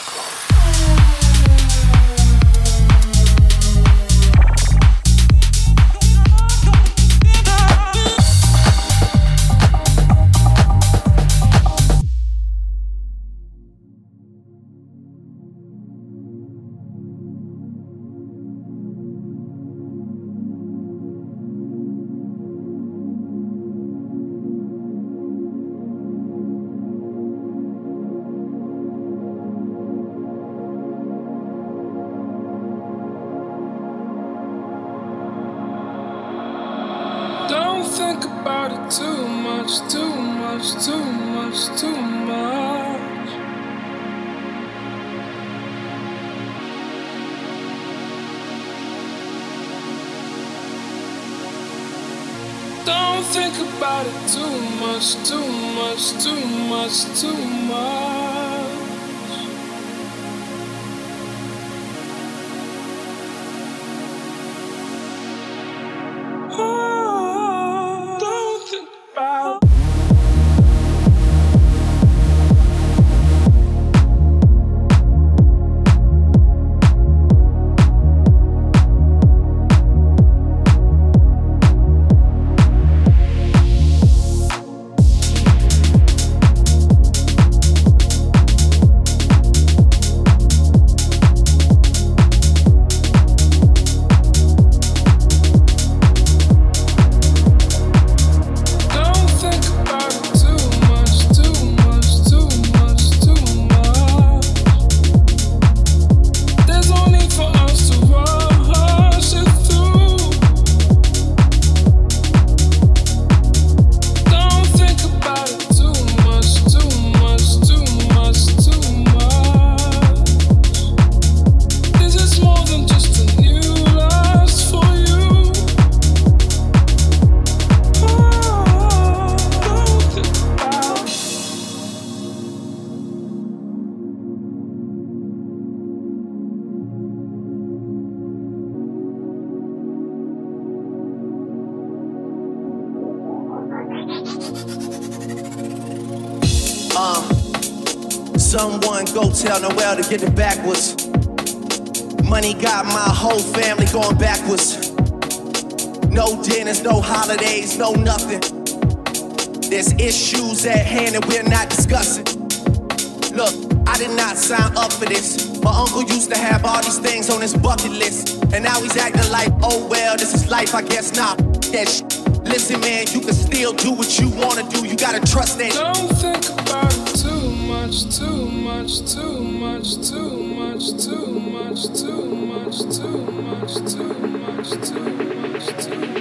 Oh, God. Get it backwards. Money got my whole family going backwards. No dinners, no holidays, no nothing. There's issues at hand that we're not discussing. Look, I did not sign up for this. My uncle used to have all these things on his bucket list. And now he's acting like, oh well, this is life, I guess not. That sh- Listen, man, you can still do what you wanna do. You gotta trust that. Don't think about it too much, too much, too much, too much, too much, too much, too much, too much, too much, too much. shaking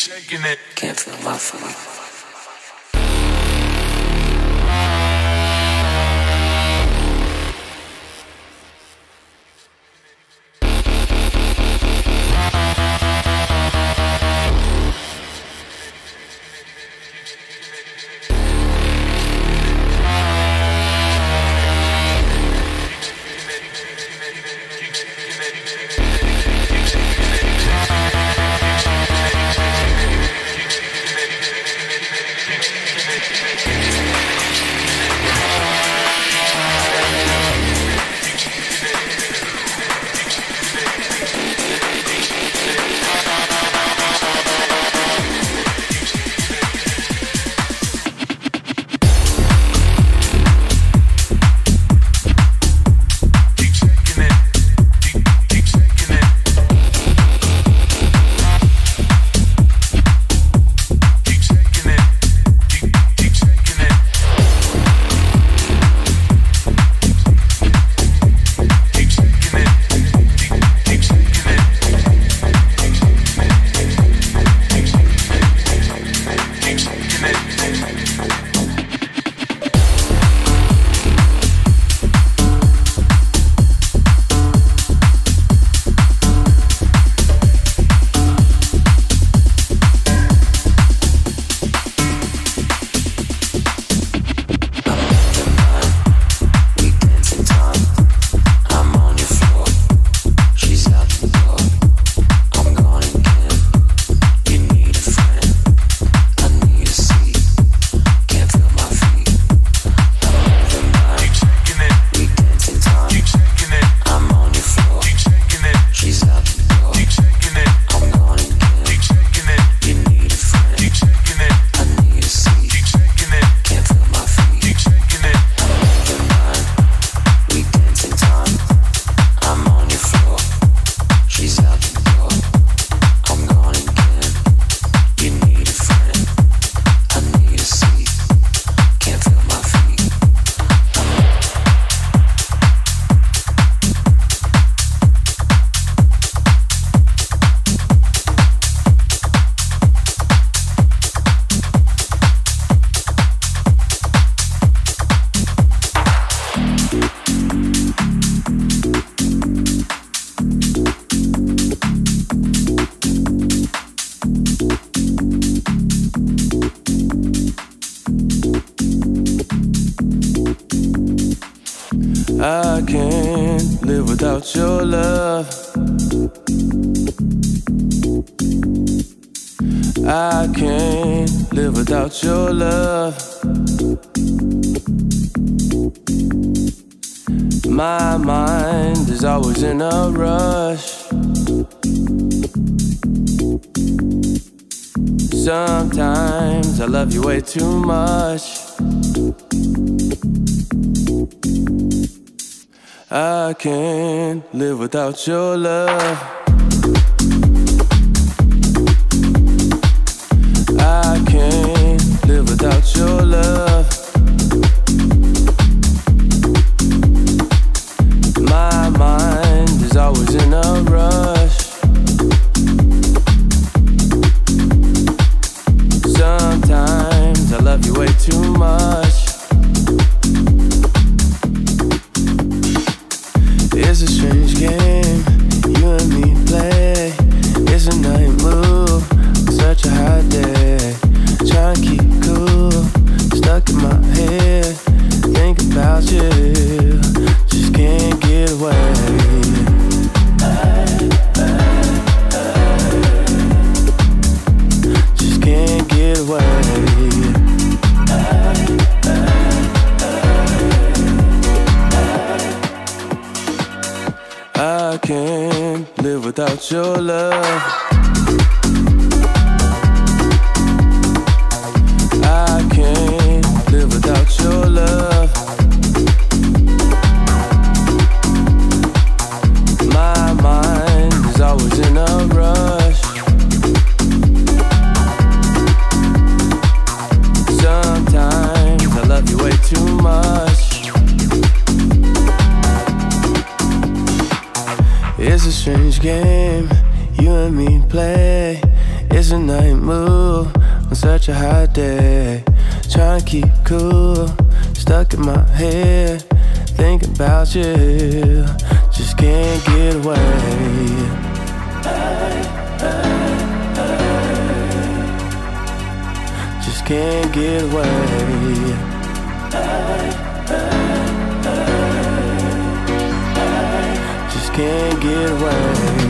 shaking it. Sometimes I love you way too much. I can't live without your love. I can't live without your love. cool, stuck in my head, thinking about you. Just can't get away. Hey, hey, hey. Just can't get away. Just can't get away.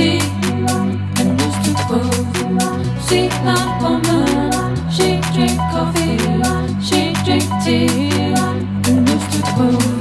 and used to she drink coffee, she drink tea and used to both.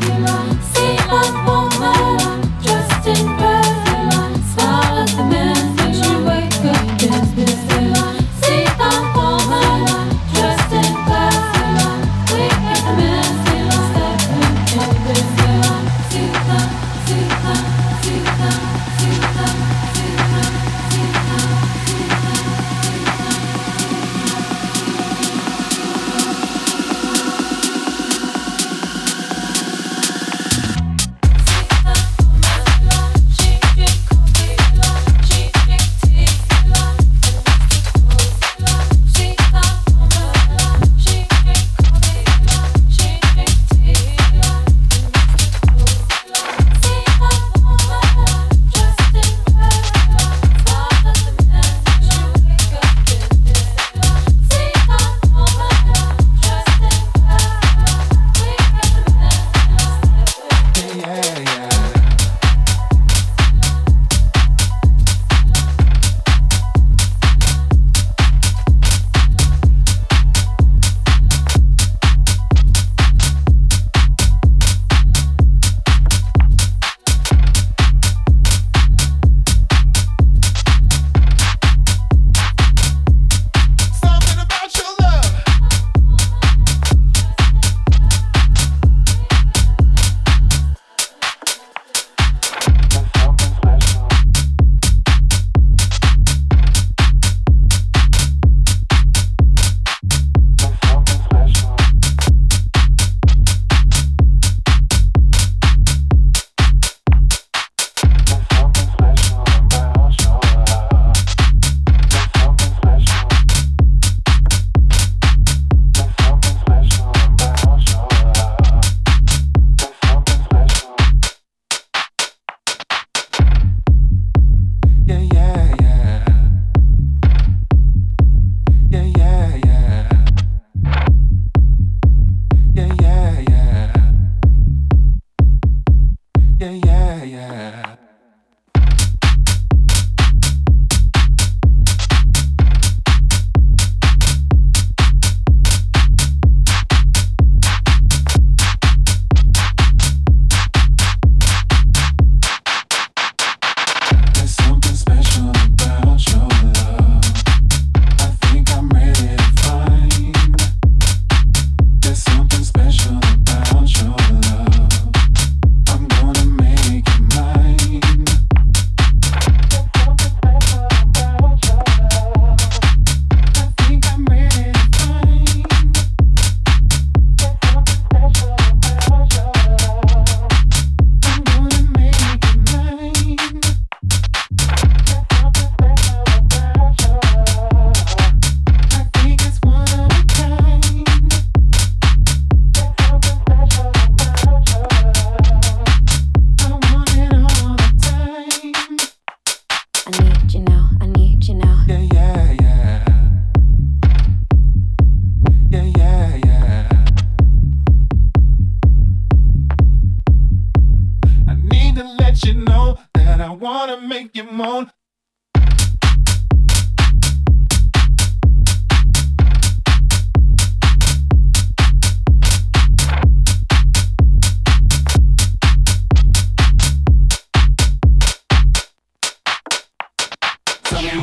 make you moan.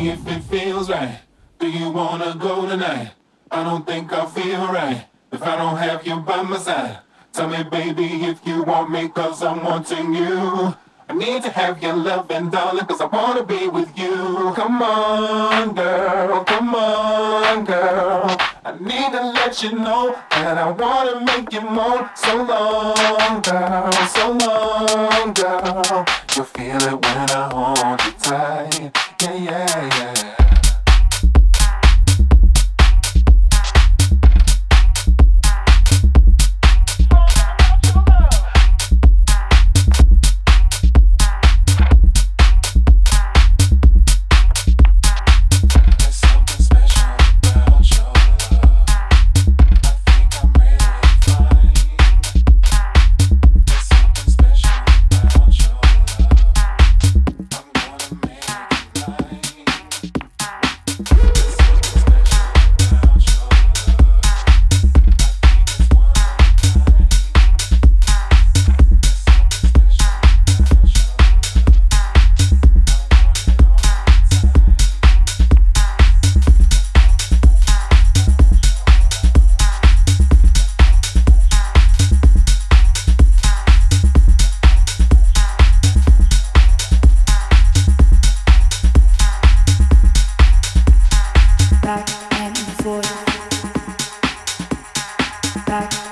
if it feels right. Do you wanna go tonight? I don't think I feel right if I don't have you by my side. Tell me, baby, if you want me, cause I'm wanting you. I need to have your love and darling, cause I wanna be with you. Come on, girl, come on, girl. I need to let you know that I wanna make you moan. So long, girl, so long, girl. You'll feel it when I hold you tight. Yeah, yeah, yeah. back.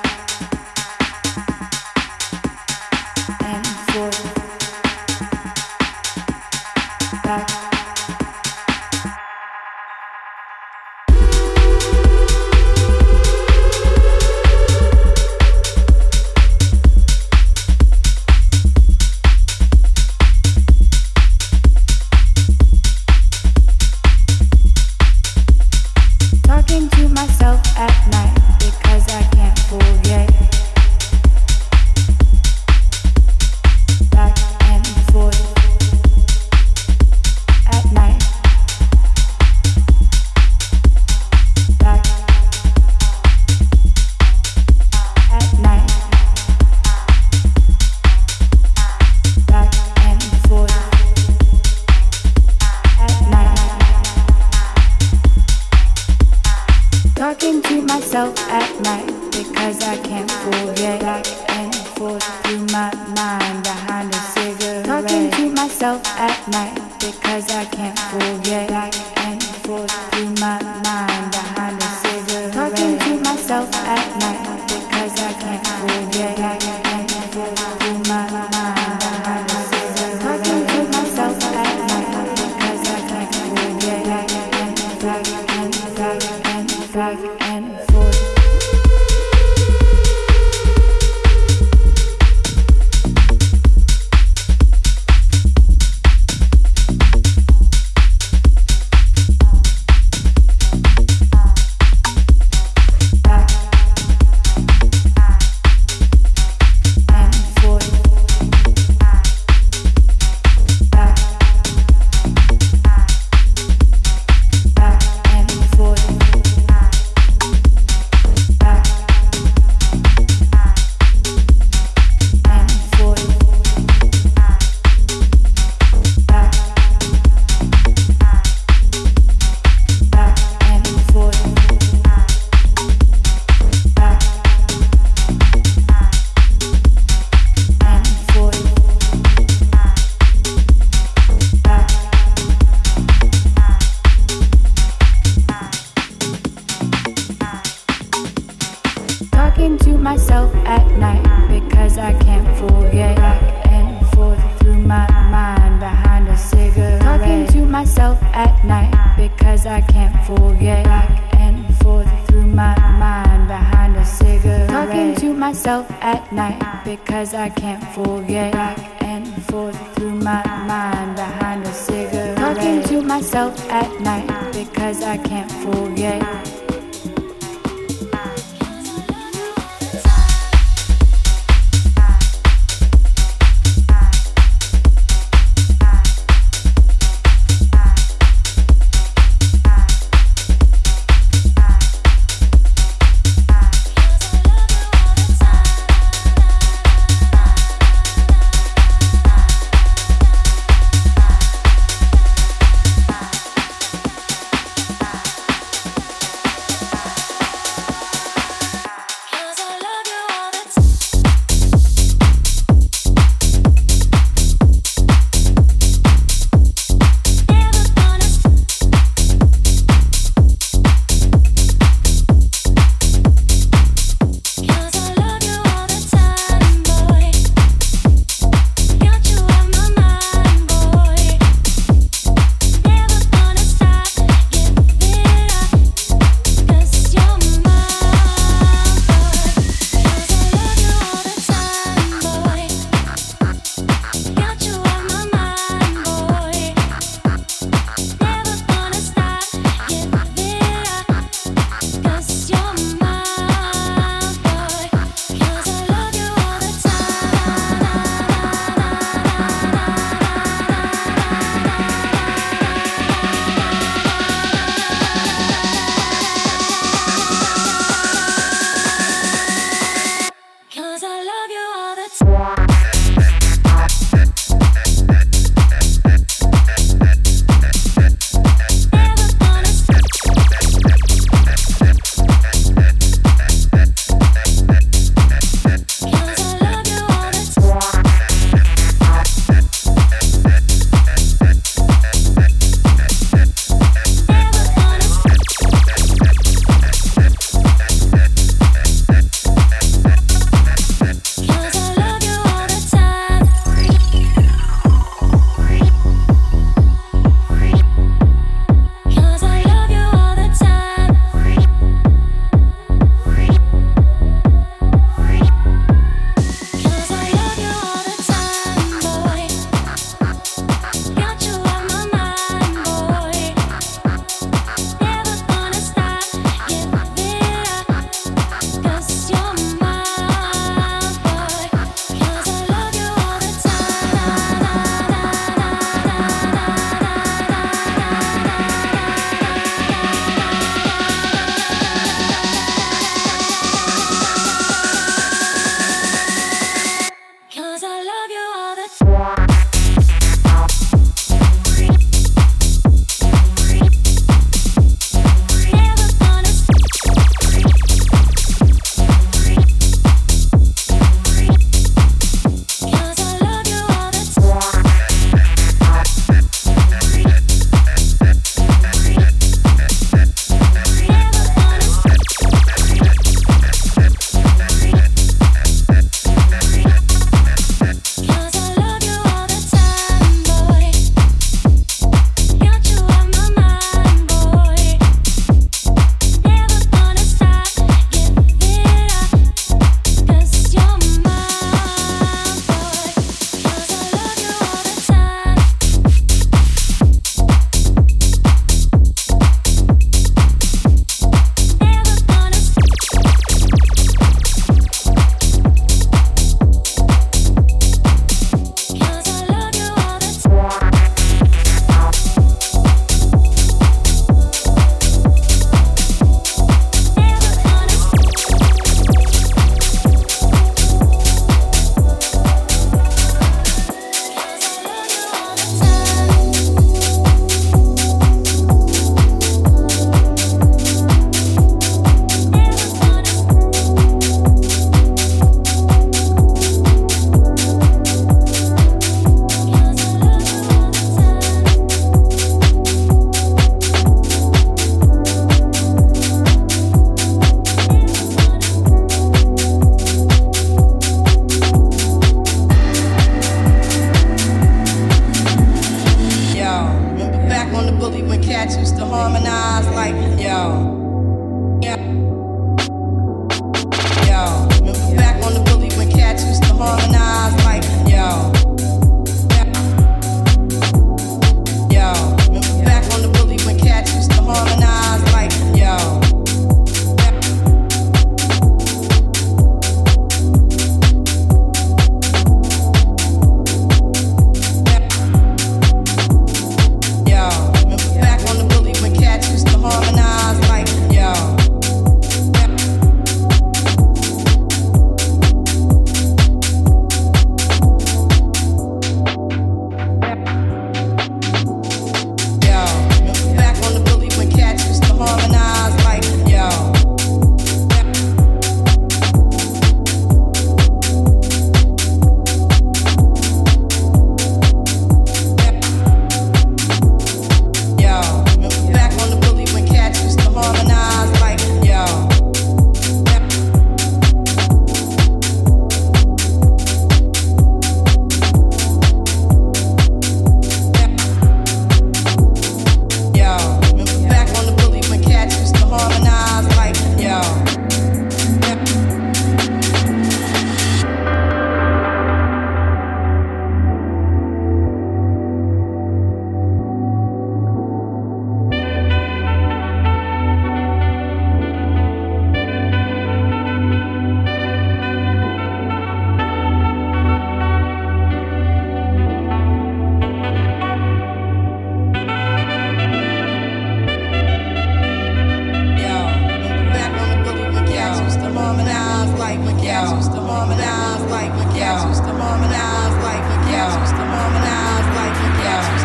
cancels the mom I've like the mom I've like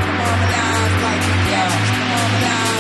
the mom I've like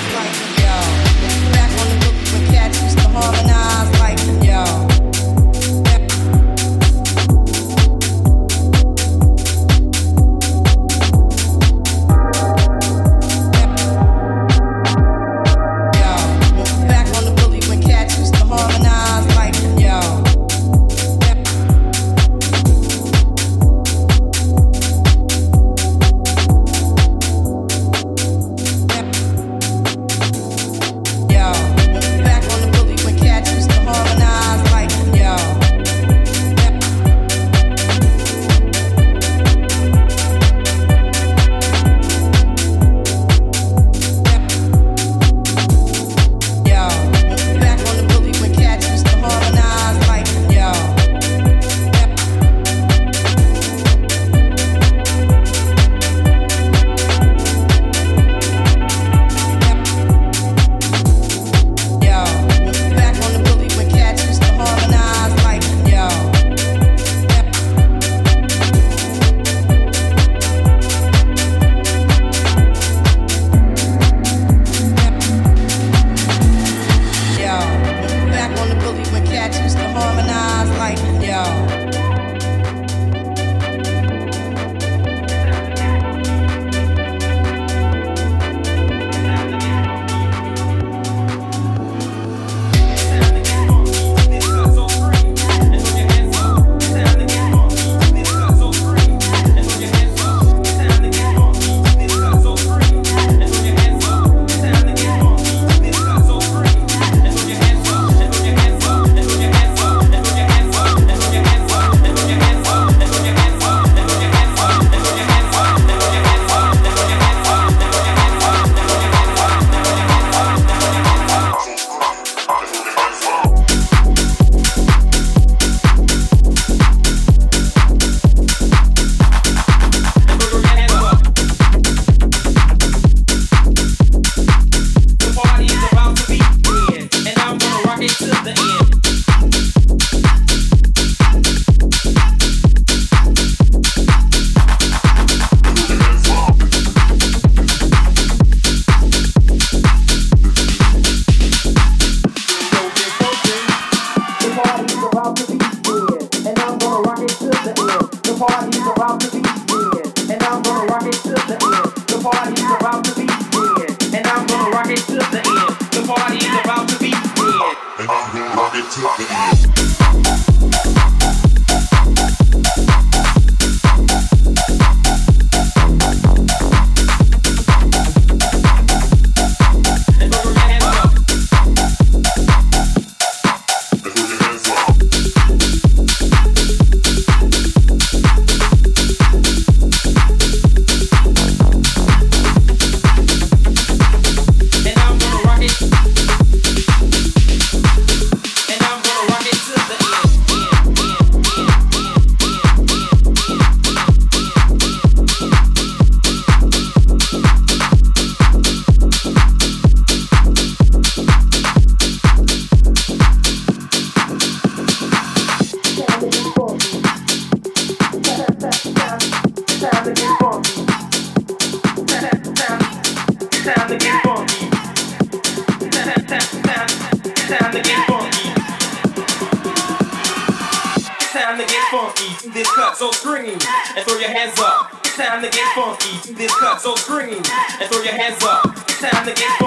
so green. And throw your hands up. It's time to get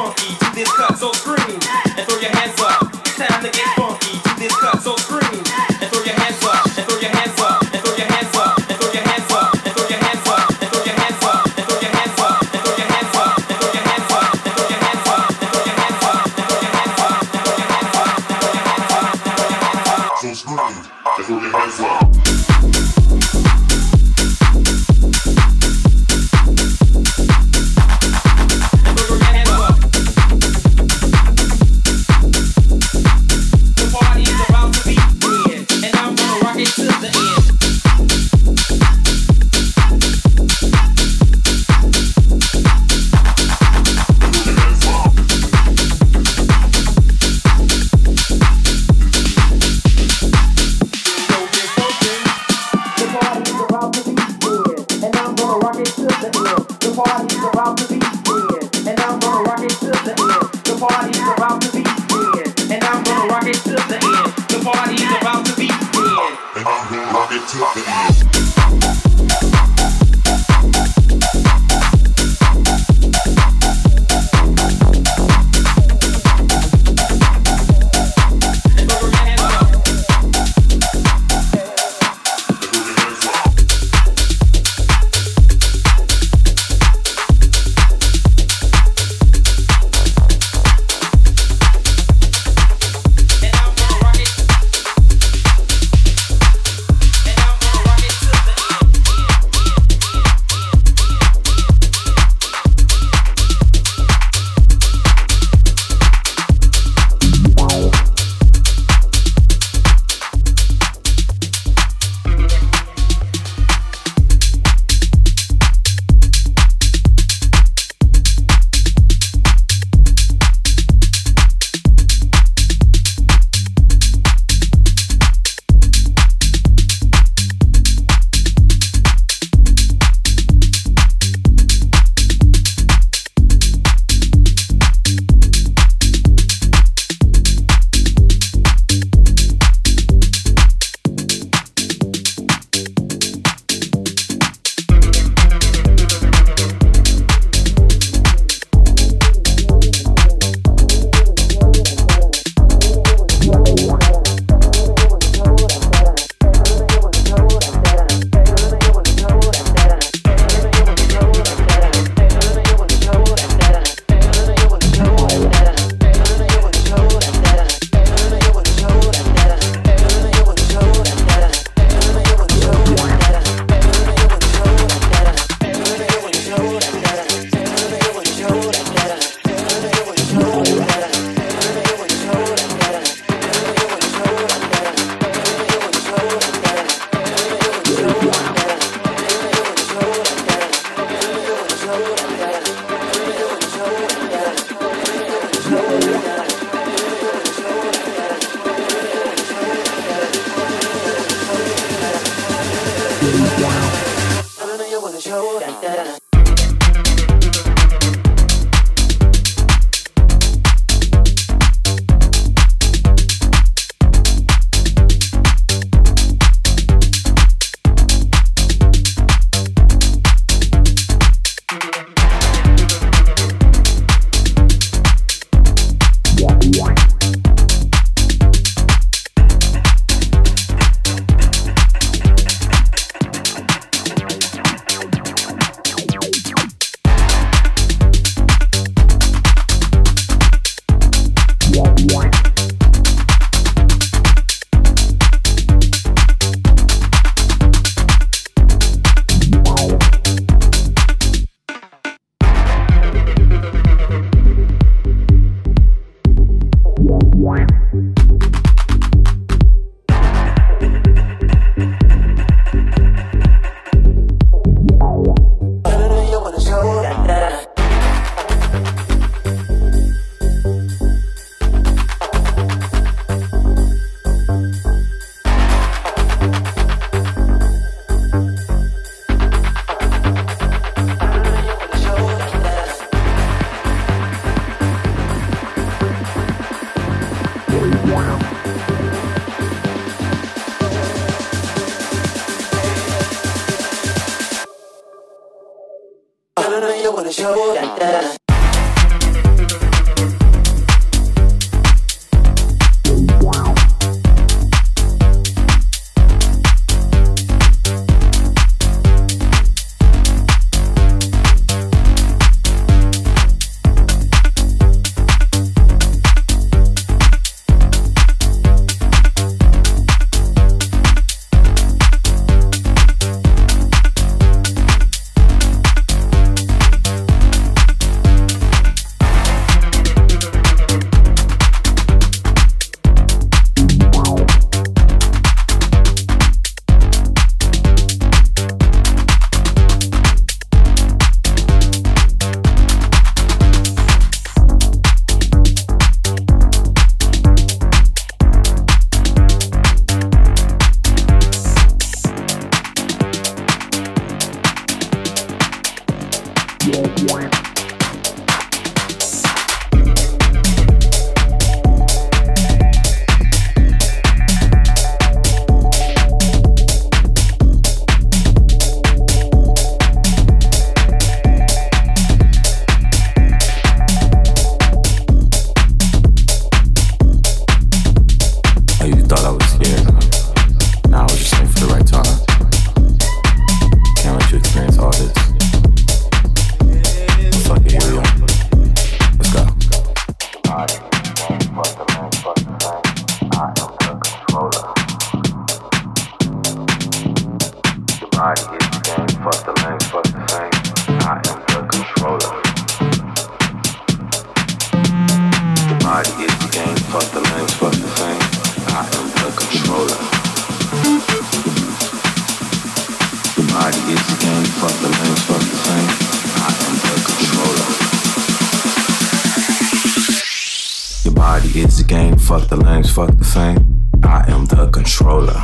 body is a game. Fuck the lames, fuck the fame. I am the controller.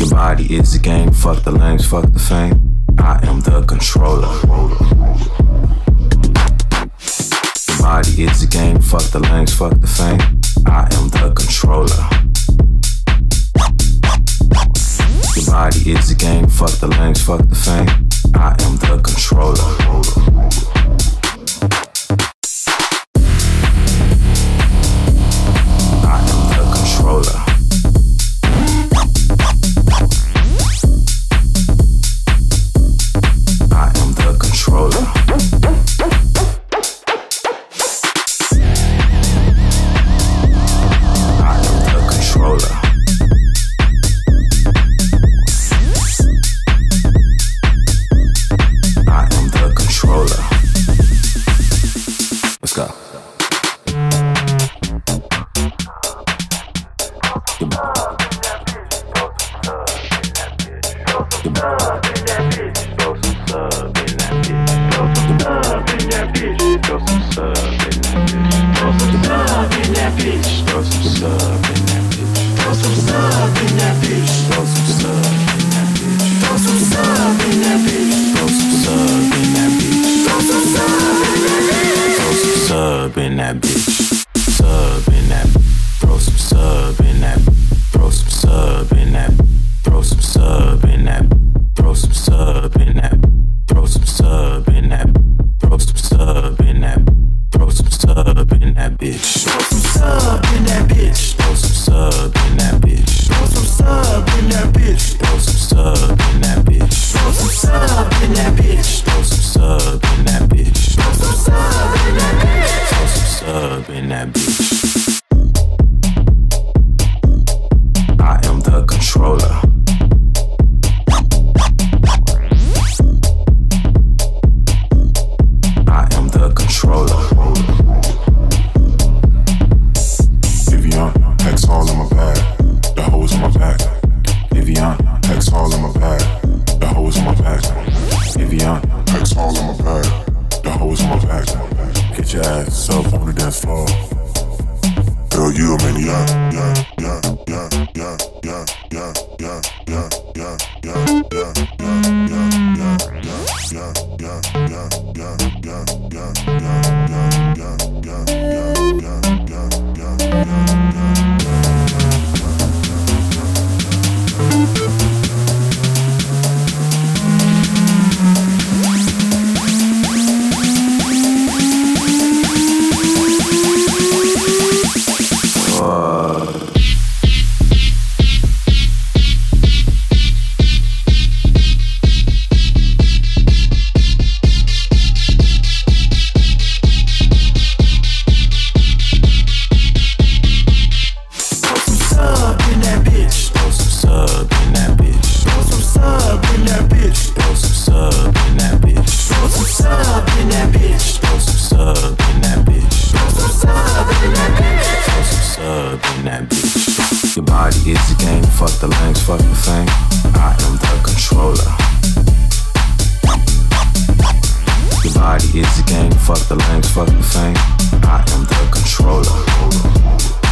Your body is a game. Fuck the lames, fuck the fame. I am the controller. Your body is a game. Fuck the lames, fuck the fame. I am the controller. Your body is a game. Fuck the lames, fuck the fame. I am the controller. Fuck the lanes, fuck the fame. I am the controller.